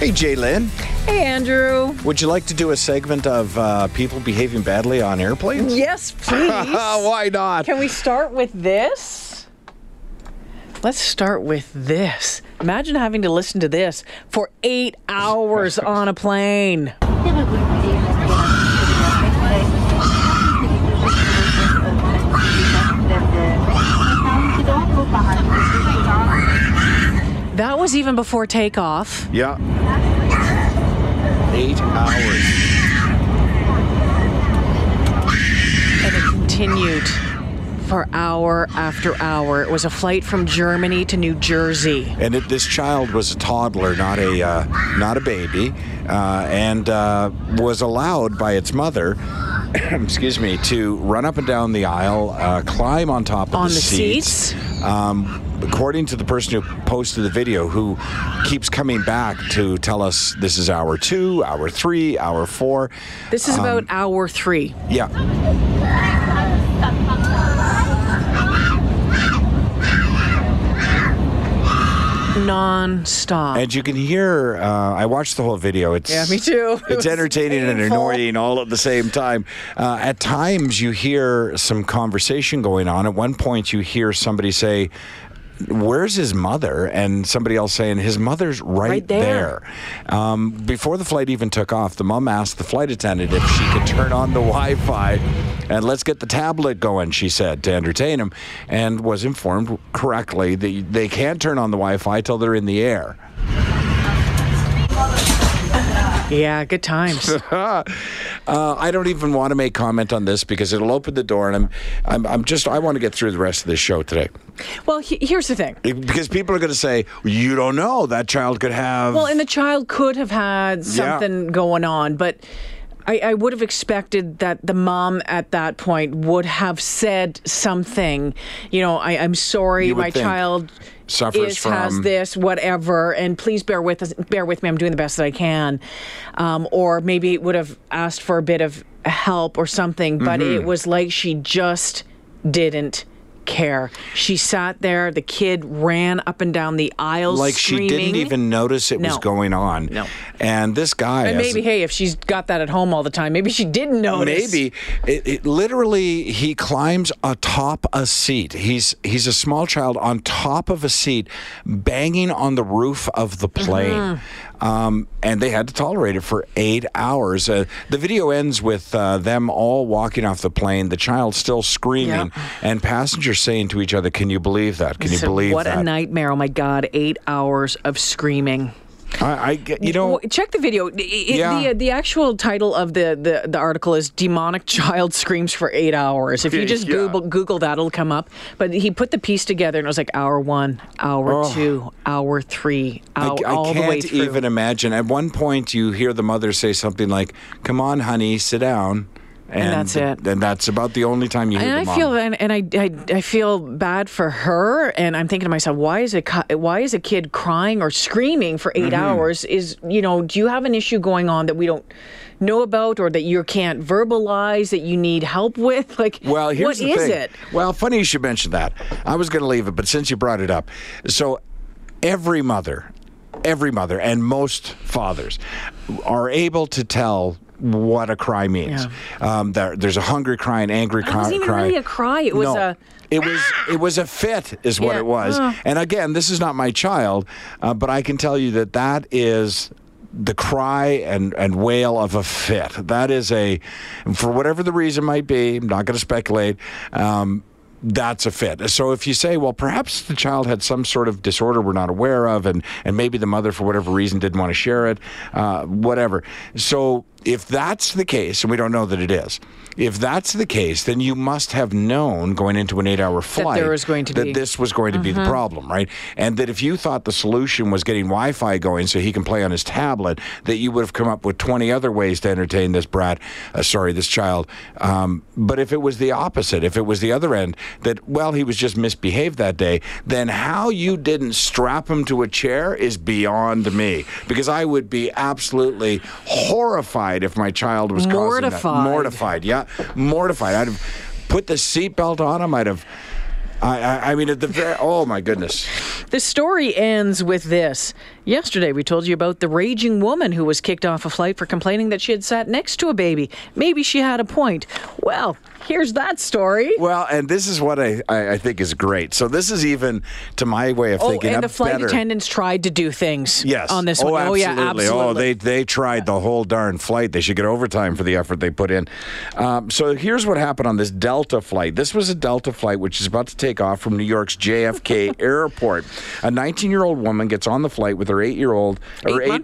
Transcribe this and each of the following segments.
Hey, Jaylen. Hey, Andrew. Would you like to do a segment of uh, people behaving badly on airplanes? Yes, please. Why not? Can we start with this? Let's start with this. Imagine having to listen to this for eight hours on a plane. Was even before takeoff. Yeah. Eight hours. And it continued for hour after hour. It was a flight from Germany to New Jersey. And it, this child was a toddler, not a uh, not a baby, uh, and uh, was allowed by its mother. excuse me, to run up and down the aisle, uh, climb on top of On the, the seats. seats? Um, according to the person who posted the video, who keeps coming back to tell us this is hour two, hour three, hour four. This is about hour three. Yeah. Non-stop. And you can hear, uh, I watched the whole video. It's Yeah, me too. It It's entertaining and annoying all at the same time. Uh, at times, you hear some conversation going on. At one point, you hear somebody say, Where's his mother? And somebody else saying, His mother's right, Right there. there. Um, before the flight even took off, the mom asked the flight attendant if she could turn on the Wi Fi and let's get the tablet going, she said, to entertain him, and was informed correctly that they can't turn on the Wi Fi till they're in the air. Yeah, good times. Uh, I don't even want to make comment on this because it'll open the door, and I'm, I'm, I'm just, I want to get through the rest of this show today well, he- here's the thing. because people are going to say, you don't know that child could have. Well, and the child could have had something going on, but I, I would have expected that the mom at that point would have said something. You know, I, I'm sorry, my child Suffers is, has from- this, whatever, and please bear with us, bear with me. I'm doing the best that I can, um, or maybe would have asked for a bit of help or something. But Mm-hmm. it was like she just didn't care. She sat there. The kid ran up and down the aisles, like she didn't even notice it was going on. No. And this guy, And maybe, hey, if she's got that at home all the time, maybe she didn't notice. Maybe it, it literally he climbs atop a seat. He's he's a small child on top of a seat, banging on the roof of the plane. Mm-hmm. Um, and they had to tolerate it for eight hours. Uh, the video ends with uh, them all walking off the plane, the child still screaming, and passengers saying to each other, "Can you believe that? Can you So believe what that?" What a nightmare! Oh my God, eight hours of screaming. I, I get- you know, check the video. I- I- Yeah. The, the actual title of the, the, the article is "Demonic Child Screams for Eight Hours." If you just Yeah. Google Google that, it'll come up. But he put the piece together, and it was like hour one, hour Oh. two, hour three, I, hour, I all the way can't through. even imagine. At one point, you hear the mother say something like, "Come on, honey, sit down," and, that's it. And that's about the only time you hear and I feel and, and I, I I feel bad for her, and I'm thinking to myself, why is a why is a kid crying or screaming for Mm-hmm. 8 hours? Is you know, do you have an issue going on that we don't know about, or that you can't verbalize that you need help with? Like, Well, here's what the is thing. it? Well, funny you should mention that. I was going to leave it, but since you brought it up, so every mother, every mother, and most fathers are able to tell what a cry means. Um, there, there's a hungry cry, an angry It cry. wasn't even cry. really a cry. It was No. a It was it was a fit, is what Yeah. it was. Uh. And again, this is not my child, uh, but I can tell you that that is the cry and, and wail of a fit. That is a, for whatever the reason might be, I'm not going to speculate. Um, that's a fit. So if you say, well, perhaps the child had some sort of disorder we're not aware of, and, and maybe the mother, for whatever reason, didn't want to share it, uh, whatever. So if that's the case, and we don't know that it is, if that's the case, then you must have known going into an eight-hour flight there was going to that be- this was going to be the problem, right? And that if you thought the solution was getting Wi-Fi going so he can play on his tablet, that you would have come up with 20 other ways to entertain this brat, uh, sorry, this child. Um, but if it was the opposite, if it was the other end, that well, he was just misbehaved that day, then how you didn't strap him to a chair is beyond me, because I would be absolutely horrified if my child was. Mortified. Mortified, yeah, mortified. I'd have put the seatbelt on him. I'd have. I, I, I mean, at the very, oh my goodness. The story ends with this. Yesterday, we told you about the raging woman who was kicked off a flight for complaining that she had sat next to a baby. Maybe she had a point. Well, here's that story. Well, and this is what I, I, I think is great. So this is even to my way of Oh, thinking. and the flight better, attendants tried to do things Yes. on this oh, one. Absolutely. Oh, yeah, absolutely. Oh, they they tried the whole darn flight. They should get overtime for the effort they put in. Um, so here's what happened on this Delta flight. This was a Delta flight which is about to take off from New York's JFK Airport. A 19-year-old woman gets on the flight with her eight-year-old or Eight-month-old,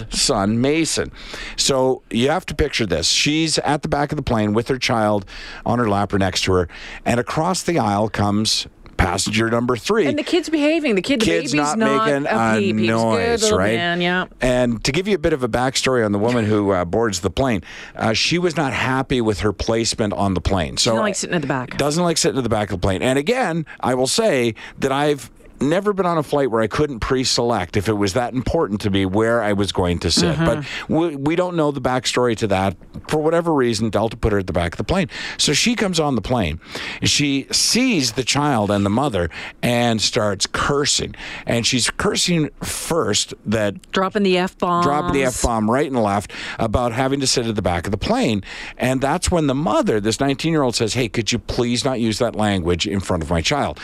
eight-month-old son Mason. So you have to picture this. She's at the back of the plane with her child on her lap or next to her, and across the aisle comes passenger number three and the kid's behaving. The kid, the kid's baby's not, making a a peep. He's a good noise, right? Man, yeah. And to give you a bit of a backstory on the woman who uh, boards the plane, uh, she was not happy with her placement on the plane. So Doesn't like sitting at the back. Doesn't like sitting at the back of the plane. And again, I will say that I've never been on a flight where I couldn't pre-select if it was that important to me where I was going to sit. Mm-hmm. But we, we don't know the backstory to that. For whatever reason, Delta put her at the back of the plane. So she comes on the plane. She sees the child and the mother and starts cursing. And she's cursing first that Dropping the F bomb. dropping the F bomb right and left about having to sit at the back of the plane. And that's when the mother, this 19 year old, says, Hey, could you please not use that language in front of my child?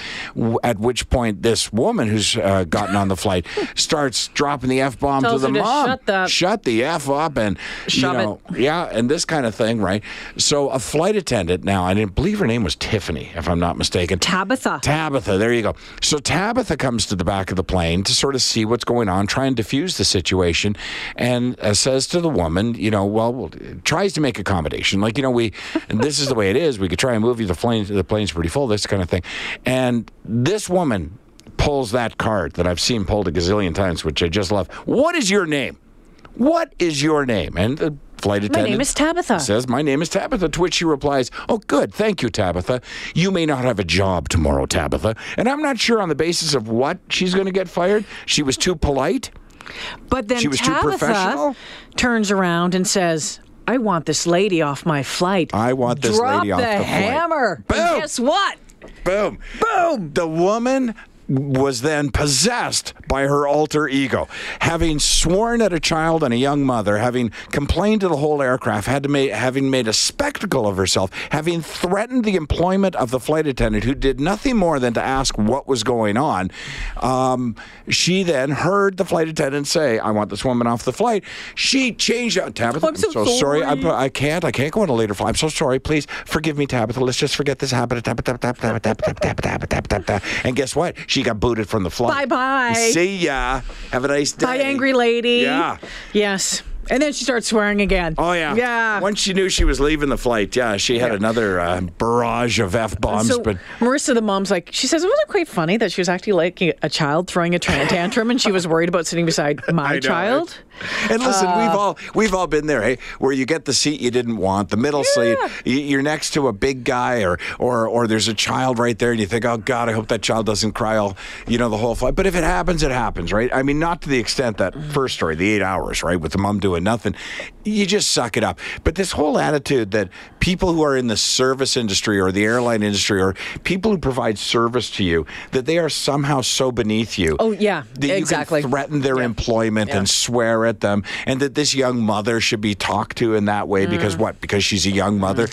At which point, this woman who's uh, gotten on the flight starts dropping the F bomb to the her to mom. shut the- Shut the F up and, Shove you know, yeah, and this kind of thing, right? So a flight attendant now, I didn't believe her name was Tiffany, if I'm not mistaken. Tabitha. Tabitha, there you go. So Tabitha comes to the back of the plane to sort of see what's going on, try and diffuse the situation, and uh, says to the woman, you know, well, well, tries to make accommodation. Like, you know, we, and this is the way it is. We could try and move you. The plane, the plane's pretty full. This kind of thing. And this woman pulls that card that I've seen pulled a gazillion times, which I just love. What is your name? What is your name? And the flight attendant My name is Tabitha. says, My name is Tabitha. To which she replies, Oh, good. Thank you, Tabitha. You may not have a job tomorrow, Tabitha. And I'm not sure on the basis of what she's going to get fired. She was too polite. But then She was too Tabitha professional? turns around and says, I want this lady off my flight. I want this Drop lady off the the flight." hammer. Boom. And guess what? Boom. Boom. The woman was then possessed by her alter ego. Having sworn at a child and a young mother, having complained to the whole aircraft, had to make, having made a spectacle of herself, having threatened the employment of the flight attendant who did nothing more than to ask what was going on, um, she then heard the flight attendant say, I want this woman off the flight. She changed out Tabitha. I'm so sorry. I'm, sorry. I can't. I can't go on a later flight. I'm so sorry. Please forgive me, Tabitha. Let's just forget this Tabitha. And guess what? She got booted from the flight. Bye-bye. See ya. Have a nice day. Bye, angry lady. Yeah. Yes. And then she starts swearing again. Oh yeah. Yeah. Once she knew she was leaving the flight, yeah, she had another uh, barrage of f bombs. so but Marissa, the mom's like, she says it wasn't quite funny that she was acting like a child throwing a tantrum, and she was worried about sitting beside my child. And listen, Uh, we've all we've all been there, hey, where you get the seat you didn't want, the middle seat, you're next to a big guy, or or or there's a child right there, and you think, oh God, I hope that child doesn't cry all, you know, the whole flight. But if it happens, it happens, right? I mean, not to the extent that first story, the eight hours, right, with the mom doing nothing. You just suck it up. But this whole attitude that people who are in the service industry or the airline industry or people who provide service to you, that they are somehow so beneath you. Oh, yeah, that you exactly. can threaten their employment and swear at them, and that this young mother should be talked to in that way Mm. because what? Because she's a young mother.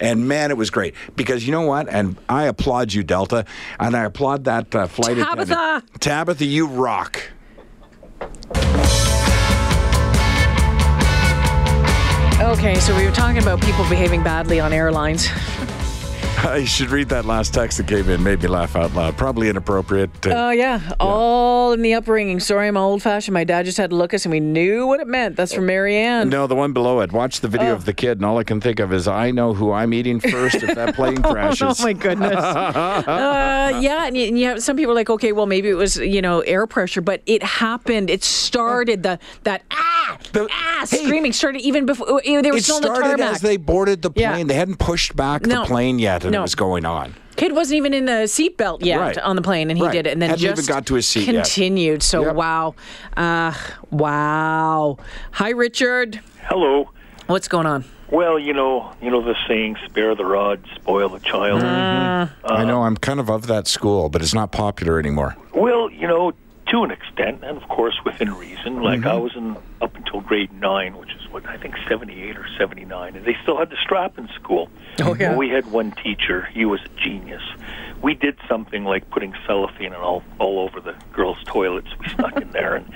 And man, it was great because you know what? And I applaud you, Delta, and I applaud that uh, flight Tabitha! attendant. Tabitha, you rock. Okay, so we were talking about people behaving badly on airlines. you should read that last text that came in. Made me laugh out loud. Probably inappropriate. Oh, yeah. All in the upbringing. Sorry, I'm old fashioned. My dad just had to look us and we knew what it meant. That's from Marianne. no, the one below it. Watch the video Oh. of the kid, and all I can think of is I know who I'm eating first if that plane crashes. Oh my goodness. uh, yeah, and you, and you have some people are like, okay, well maybe it was you know air pressure, but it happened. It started the that ah The- ah hey, screaming started even before they were It still on the started tarmac. as they boarded the Yeah. plane. They hadn't pushed back No. the plane yet, No. it was going on. Kid wasn't even in the seatbelt yet Right. on the plane, and he Right. did it, and then Hadn't even just got to his seat yet. continued. So Yep. wow, uh, wow. Hi, Richard. Hello. What's going on? Well, you know, you know the saying, "Spare the rod, spoil the child." I know I'm kind of of that school, but it's not popular anymore. Well, you know, to an extent, and of course within reason. Like I was in up until grade nine, which is what I think seventy-eight or seventy-nine, and they still had the strap in school. Oh, yeah. Well, we had one teacher. He was a genius. We did something like putting cellophane and all all over the girls' toilets. We snuck in there, and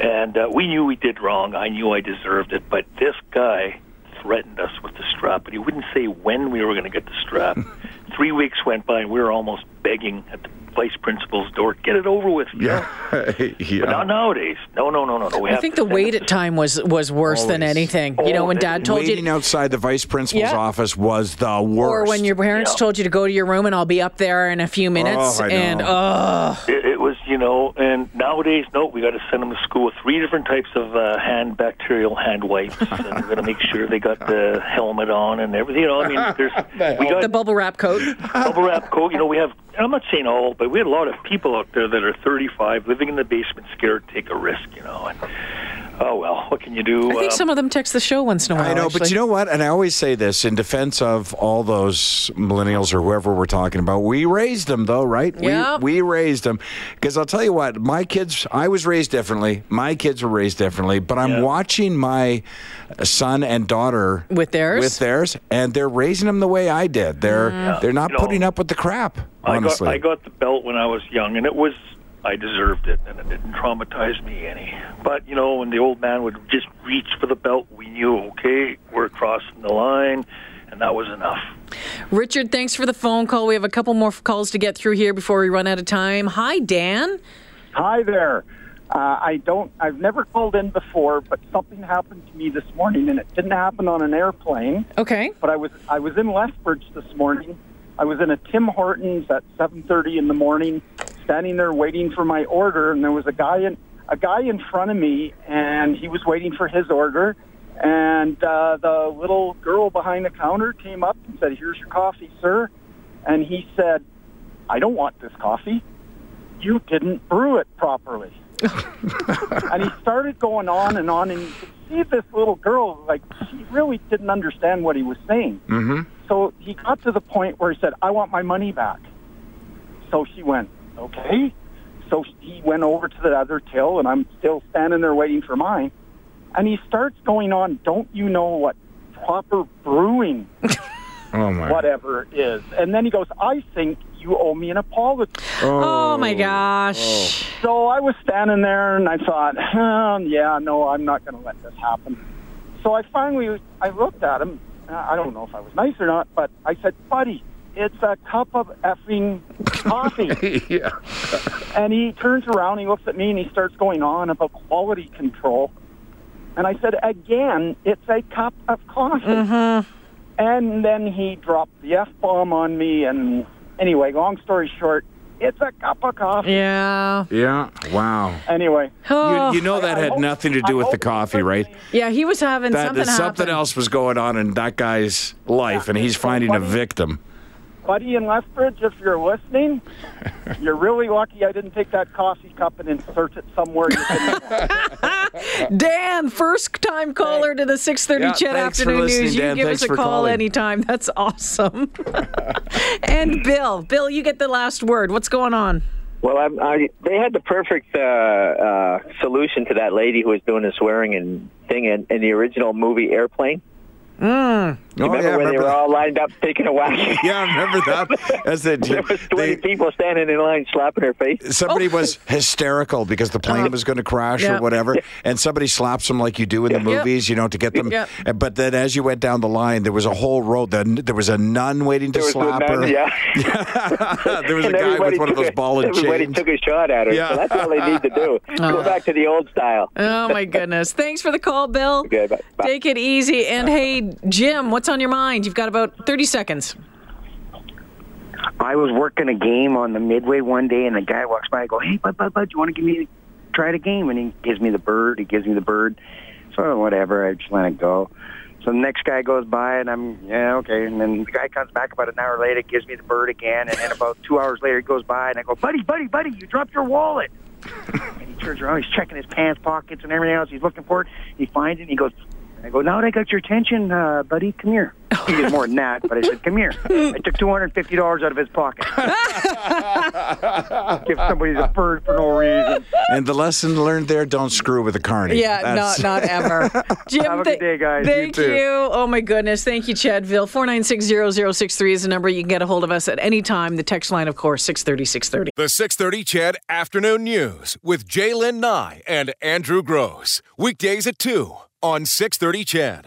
and uh, we knew we did wrong. I knew I deserved it, but this guy threatened us with the strap, but he wouldn't say when we were going to get the strap. Three weeks went by, and we were almost begging at the vice principal's door, "Get it over with." you know? yeah. But not nowadays. No, no, no, no, no. We I think the send wait at time was was worse than Always. anything. You know, when Oh, Dad told Waiting you. Waiting outside the vice principal's Yeah. office was the worst. Or when your parents Yeah. told you to go to your room and I'll be up there in a few minutes. Oh, I know. and oh, It, it was, you know, and nowadays, no, we got to send them to school with three different types of uh, hand bacterial hand wipes, and we got to make sure they got the helmet on and everything. You know, I mean, there's we got the bubble wrap coat. bubble wrap coat. You know, we have. I'm not saying all, but we had a lot of people out there that are 35, living in the basement, scared to take a risk. You know, and oh well, what can you do? I think Um, some of them text the show once in a while. I know, but you know what? And I always say this in defense of all those millennials or whoever we're talking about. We raised them, though, right? Yep. We, we raised them. Because I'll tell you what, my kids, I was raised differently. My kids were raised differently. But I'm Yeah. watching my son and daughter With theirs? with theirs, and they're raising them the way I did. They're they're not You know, putting up with the crap. I got Honestly, I got the belt when I was young, and it was I deserved it, and it didn't traumatize me any. But you know, when the old man would just reach for the belt, we knew, okay, we're crossing the line, and that was enough. Richard, thanks for the phone call. We have a couple more calls to get through here before we run out of time. Hi, Dan. Hi there. Uh, I don't. I've never called in before, but something happened to me this morning, and it didn't happen on an airplane. Okay. But I was I was in Lethbridge this morning. I was in a Tim Hortons at 7:30 in the morning, standing there waiting for my order, and there was a guy in a guy in front of me, and he was waiting for his order. And uh, the little girl behind the counter came up and said, "Here's your coffee, sir." And he said, "I don't want this coffee. You didn't brew it properly." and he started going on and on, and you could see this little girl, like, she really didn't understand what he was saying. Mm-hmm. So he got to the point where he said, I want my money back. So she went, okay. So he went over to the other till, and I'm still standing there waiting for mine. And he starts going on, don't you know what proper brewing oh my, whatever is? And then he goes, I think you owe me an apology. Oh, my gosh. So I was standing there and I thought, oh, yeah, no, I'm not going to let this happen. So I finally, I looked at him. Uh, I don't know if I was nice or not, but I said, buddy, it's a cup of effing coffee. yeah. and he turns around, he looks at me, and he starts going on about quality control. And I said, again, it's a cup of coffee. Mm-hmm. And then he dropped the F bomb on me. And anyway, long story short, it's a cup of coffee. Yeah. Yeah. Wow. Anyway. Oh. You, you know that I had hope- nothing to I do with the coffee, right? yeah, he was having That something something happen. else was going on in that guy's life, and he's finding a victim. Buddy in Lethbridge, if you're listening, you're really lucky I didn't take that coffee cup and insert it somewhere you. Dan, first time caller to the 6:30 Yeah, CHED Afternoon News. You Dan. can give us a call calling. anytime. That's awesome. and Bill, Bill, you get the last word. What's going on? Well, I, I, they had the perfect uh, uh, solution to that lady who was doing the swearing and thing in, in the original movie Airplane. Oh, remember yeah, when they were that. all lined up taking a whack? Yeah, I remember that. As they, there was 20 they- people standing in line slapping her face. somebody was hysterical because the oh. plane was going to crash Yeah. or whatever, and somebody slaps them like you do in the movies, you know, to get them. Yeah. But then as you went down the line, there was a whole row. Then there was a nun waiting to slap nun, her. yeah. there was a guy everybody with one of took those a- ball and Everybody chains. took a shot at her. Yeah. So that's all they need to do. Oh. Go back to the old style. Oh my goodness. Thanks for the call, Bill. Okay, bye. Bye. Take it easy. And hey, Jim, what's on your mind? You've got about 30 seconds. I was working a game on the midway one day, and the guy walks by. I go, "Hey, bud, bud, bud, do you want to give me try the game?" And he gives me the bird. He gives me the bird. So whatever, I just let it go. So the next guy goes by, and I'm yeah okay. And then the guy comes back about an hour later, gives me the bird again, and then about two hours later, he goes by, and I go, "Buddy, buddy, buddy, you dropped your wallet." and he turns around, he's checking his pants pockets and everything else. He's looking for it. He finds it. and He goes. I go, now that I got your attention, uh, buddy, come here. He did more than that, but I said, come here. I took $250 out of his pocket. Give somebody the bird for no reason. And the lesson learned there: don't screw with a carny. Yeah, That's- not not ever. Jim, Have a good day, guys. You Thank too. you. Oh my goodness. Thank you, Chadville. 4960063 is the number you can get a hold of us at any time. The text line, of course, 630 630. The 630 CHED Afternoon News with Jaylen Nye and Andrew Grose. Weekdays at 2 on 630 CHED.